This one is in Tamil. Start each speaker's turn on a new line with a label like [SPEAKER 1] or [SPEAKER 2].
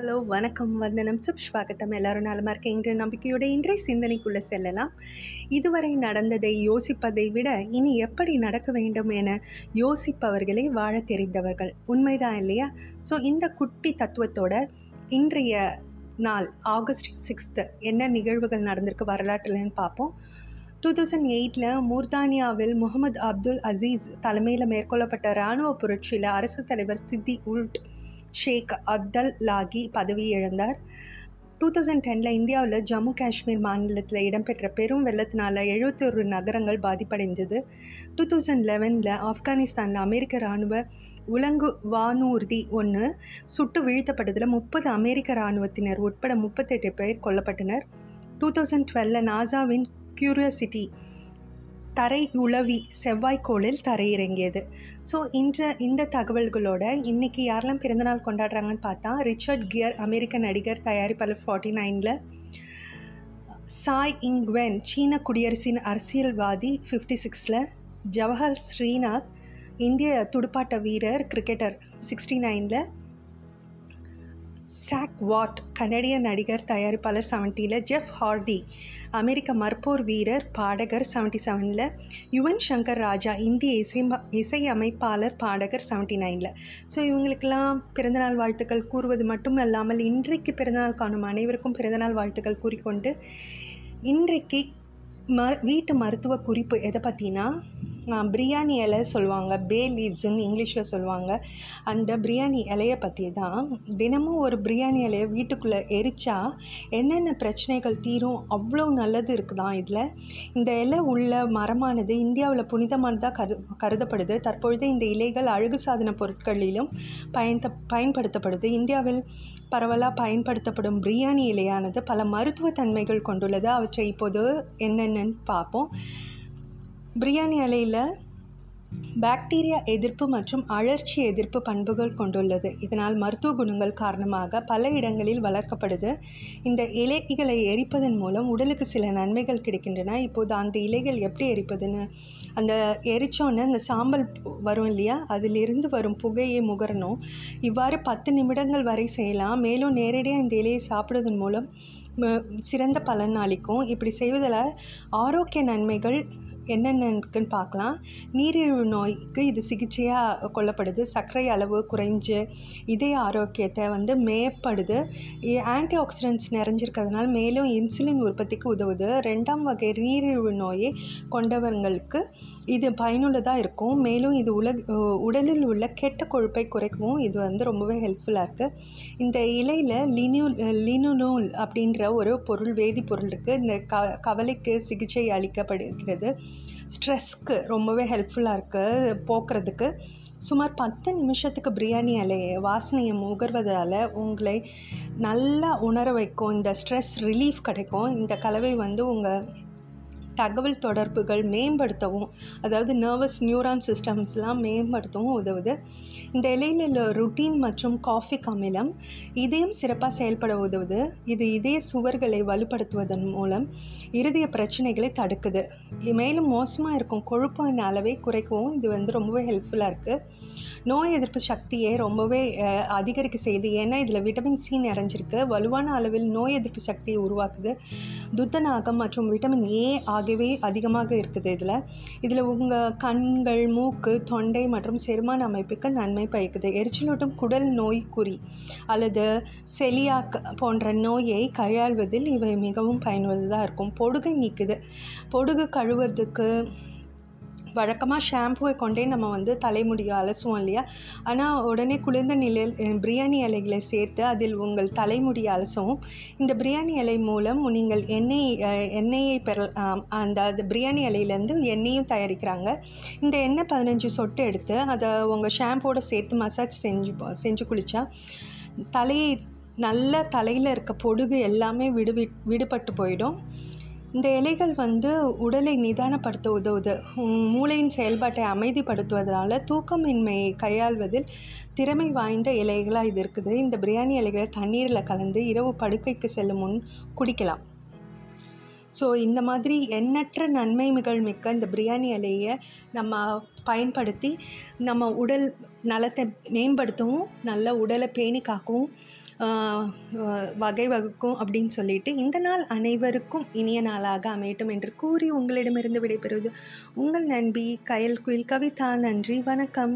[SPEAKER 1] ஹலோ வணக்கம். வந்தனம். சுப்ஷ்வாகத்தம் எல்லாரும் நலமாக இருக்கீங்க நம்பிக்கையோட இன்றைய சிந்தனைக்குள்ளே செல்லலாம். இதுவரை நடந்ததை யோசிப்பதை விட இனி எப்படி நடக்க வேண்டும் என யோசிப்பவர்களே வாழ தெரிந்தவர்கள். உண்மைதான் இல்லையா? ஸோ இந்த குட்டி தத்துவத்தோட இன்றைய நாள் ஆகஸ்ட் சிக்ஸ்த்து என்ன நிகழ்வுகள் நடந்திருக்கு வரலாற்றுலன்னு பார்ப்போம். டூ தௌசண்ட் எயிட்டில் மூர்தானியாவில் முகமது அப்துல் அசீஸ் தலைமையில் மேற்கொள்ளப்பட்ட இராணுவ புரட்சியில் அரசு தலைவர் சித்தி உல்ட் ஷேக் அப்தல் லாகி பதவி இழந்தார். டூ தௌசண்ட் டெனில் இந்தியாவில் ஜம்மு காஷ்மீர் மாநிலத்தில் இடம்பெற்ற பெரும் வெள்ளத்தினால எழுபத்தி ஒரு நகரங்கள் பாதிப்படைந்தது. டூ தௌசண்ட் லெவனில் ஆப்கானிஸ்தானில் அமெரிக்க இராணுவ உலங்கு வானூர்தி ஒன்று சுட்டு வீழ்த்தப்பட்டதில் முப்பது அமெரிக்க இராணுவத்தினர் உட்பட முப்பத்தெட்டு பேர் கொல்லப்பட்டனர். டூ தௌசண்ட் டுவெலில் நாசாவின் கியூரியாசிட்டி தரை உளவி செவ்வாய்க்கோளில் தரையிறங்கியது. ஸோ இன்ற இந்த தகவல்களோட இன்றைக்கி யாரெல்லாம் பிறந்தநாள் கொண்டாடுறாங்கன்னு பார்த்தா ரிச்சர்ட் கியர் அமெரிக்க நடிகர் தயாரிப்பாளர் ஃபார்ட்டி நைனில் சாய் இங்வென் சீன குடியரசின் அரசியல்வாதி ஃபிஃப்டி சிக்ஸில் ஜவஹர் ஸ்ரீநாத் இந்திய துடுப்பாட்ட வீரர் கிரிக்கெட்டர் சிக்ஸ்டி நைனில் சாக் வாட் கனடிய நடிகர் தயாரிப்பாளர் செவன்ட்டியில் ஜெஃப் ஹார்டி அமெரிக்க மற்போர் வீரர் பாடகர் செவன்ட்டி செவனில் யுவன் சங்கர் ராஜா இந்திய இசை இசையமைப்பாளர் பாடகர் செவன்ட்டி நைனில் ஸோ இவங்களுக்கெல்லாம் பிறந்தநாள் வாழ்த்துக்கள் கூறுவது மட்டும் அல்லாமல் இன்றைக்கு பிறந்தநாள் காணும் அனைவருக்கும் பிறந்தநாள் வாழ்த்துக்கள் கூறிக்கொண்டு இன்றைக்கு ம வீட்டு மருத்துவ குறிப்பு எதை பற்றினா பிரியாணி இலை சொல்லுவாங்க பே லீவ்ஸுன்னு இங்கிலீஷில் சொல்லுவாங்க. அந்த பிரியாணி இலையை பற்றி தான் தினமும் ஒரு பிரியாணி இலையை வீட்டுக்குள்ளே எரிச்சா என்னென்ன பிரச்சனைகள் தீரும்? அவ்வளோ நல்லது இருக்குதான் இதில்? இந்த இலை உள்ள மரமானது இந்தியாவில் புனிதமானதாக கரு கருதப்படுது. தற்பொழுது இந்த இலைகள் அழகு சாதன பொருட்களிலும் பயன்த பயன்படுத்தப்படுது. இந்தியாவில் பரவலாக பயன்படுத்தப்படும் பிரியாணி இலையானது பல மருத்துவ தன்மைகள் கொண்டுள்ளது. அவற்றை இப்போது என்னென்னு பார்ப்போம். பிரியாணி அலையில் பாக்டீரியா எதிர்ப்பு மற்றும் அழற்சி எதிர்ப்பு பண்புகள் கொண்டுள்ளது. இதனால் மருத்துவ குணங்கள் காரணமாக பல இடங்களில் வளர்க்கப்படுது. இந்த இலைகளை எரிப்பதன் மூலம் உடலுக்கு சில நன்மைகள் கிடைக்கின்றன. இப்போது அந்த இலைகள் எப்படி எரிப்பதுன்னு அந்த எரிச்சோன்னே அந்த சாம்பல் வரும் இல்லையா? அதிலிருந்து வரும் புகையை முகரணும். இவ்வாறு பத்து நிமிடங்கள் வரை செய்யலாம். மேலும் நேரடியாக இந்த இலையை சாப்பிடுவதன் மூலம் சிறந்த பலன் அளிக்கும் இப்படி செய்வதில் ஆரோக்கிய நன்மைகள் என்னென்னு பார்க்கலாம். நீரிழிவு நோய்க்கு இது சிகிச்சையாக கொள்ளப்படுது. சர்க்கரை அளவு குறைஞ்சு இதய ஆரோக்கியத்தை வந்து மேப்படுது ஆன்டி ஆக்சிடென்ட்ஸ் நிறைஞ்சிருக்கிறதுனால மேலும் இன்சுலின் உற்பத்திக்கு உதவுது. ரெண்டாம் வகை நீரிழிவு நோயை கொண்டவங்களுக்கு இது பயனுள்ளதாக இருக்கும். மேலும் இது உலக உடலில் உள்ள கெட்ட கொழுப்பை குறைக்கவும் இது வந்து ரொம்பவே ஹெல்ப்ஃபுல்லாக இருக்குது இந்த இலையில் லினியூ லினுனூல் அப்படின்ற ஒரு பொருள் வேதிப்பொருள் இருக்குது இந்த க கவலைக்கு சிகிச்சை அளிக்கப்படுகிறது. ஸ்ட்ரெஸ்க்கு ரொம்பவே ஹெல்ப்ஃபுல்லாக இருக்குது போக்குறதுக்கு. சுமார் பத்து நிமிஷத்துக்கு பிரியாணி இலையை வாசனையை முகர்வதால் உங்களை நல்லா உணர வைக்கும். இந்த ஸ்ட்ரெஸ் ரிலீஃப் கிடைக்கும். இந்த கலவை வந்து உங்கள் தகவல் தொடர்புகள் மேம்படுத்தவும் அதாவது நர்வஸ் நியூரான் சிஸ்டம்ஸ்லாம் மேம்படுத்தவும் உதவுது. இந்த இலையில் உள்ள ருட்டீன் மற்றும் காஃபிக் அமிலம் இதயம் சிறப்பாக செயல்பட உதவுது. இது இதய சுவர்களை வலுப்படுத்துவதன் மூலம் இருதய பிரச்சனைகளை தடுக்குது. மேலும் மோசமாக இருக்கும் கொழுப்பின் அளவை குறைக்கவும் இது வந்து ரொம்பவே ஹெல்ப்ஃபுல்லாக இருக்குது நோய் எதிர்ப்பு சக்தியை ரொம்பவே அதிகரிக்க செய்யுது ஏன்னா இதில் விட்டமின் சி நிறைஞ்சிருக்கு. வலுவான அளவில் நோய் எதிர்ப்பு சக்தியை உருவாக்குது. துத்தநாகம் மற்றும் விட்டமின் ஏ ஆகியவை அதிகமாக இருக்குது இதில். இதில் உங்கள் கண்கள் மூக்கு தொண்டை மற்றும் செரிமான அமைப்புக்கு நன்மை பயக்குது. எரிச்சலூட்டும் குடல் நோய் குறி அல்லது செலியாக் போன்ற நோயை கையாள்வதில் இவை மிகவும் பயனுள்ளதாக இருக்கும். பொடுகை நீக்குது. பொடுகு கழுவுறதுக்கு வழக்கமாக ஷாம்புவை கொண்டே நம்ம வந்து தலைமுடியை அலசுவோம் இல்லையா? ஆனால் உடனே குளிர்ந்த நிலையில் பிரியாணி இலைகளை சேர்த்து அதில் உங்கள் தலைமுடியை அலசவும். இந்த பிரியாணி இலை மூலம் நீங்கள் எண்ணெய் எண்ணெயை பெற அந்த அது பிரியாணி இலையிலேருந்து எண்ணெயும் தயாரிக்கிறாங்க. இந்த எண்ணெய் பதினஞ்சு சொட்டு எடுத்து அதை உங்கள் ஷாம்போடு சேர்த்து மசாஜ் செஞ்சு செஞ்சு குளித்தா தலையை நல்ல தலையில் இருக்க பொடுகு எல்லாமே விடுவி விடுபட்டு போயிடும். இந்த இலைகள் வந்து உடலை நிதானப்படுத்த உதவுது. மூளையின் செயல்பாட்டை அமைதிப்படுத்துவதனால தூக்கமின்மையை கையாள்வதில் திறமை வாய்ந்த இலைகளாக இது இருக்குது. இந்த பிரியாணி இலைகளை தண்ணீரில் கலந்து இரவு படுக்கைக்கு செல்லும் முன் குடிக்கலாம். ஸோ இந்த மாதிரி எண்ணற்ற நன்மைகள் மிக்க இந்த பிரியாணி இலையை நம்ம பயன்படுத்தி நம்ம உடல் நலத்தை மேம்படுத்தவும் நல்ல உடலை பேணி காக்கவும் வகை வகுக்கும் அப்படின்னு சொல்லிட்டு இந்த நாள் அனைவருக்கும் இனிய நாளாக அமையட்டும் என்று கூறி உங்களிடமிருந்து விடைபெறுவது உங்கள் நண்பி கயல் குயில் கவிதா. நன்றி வணக்கம்.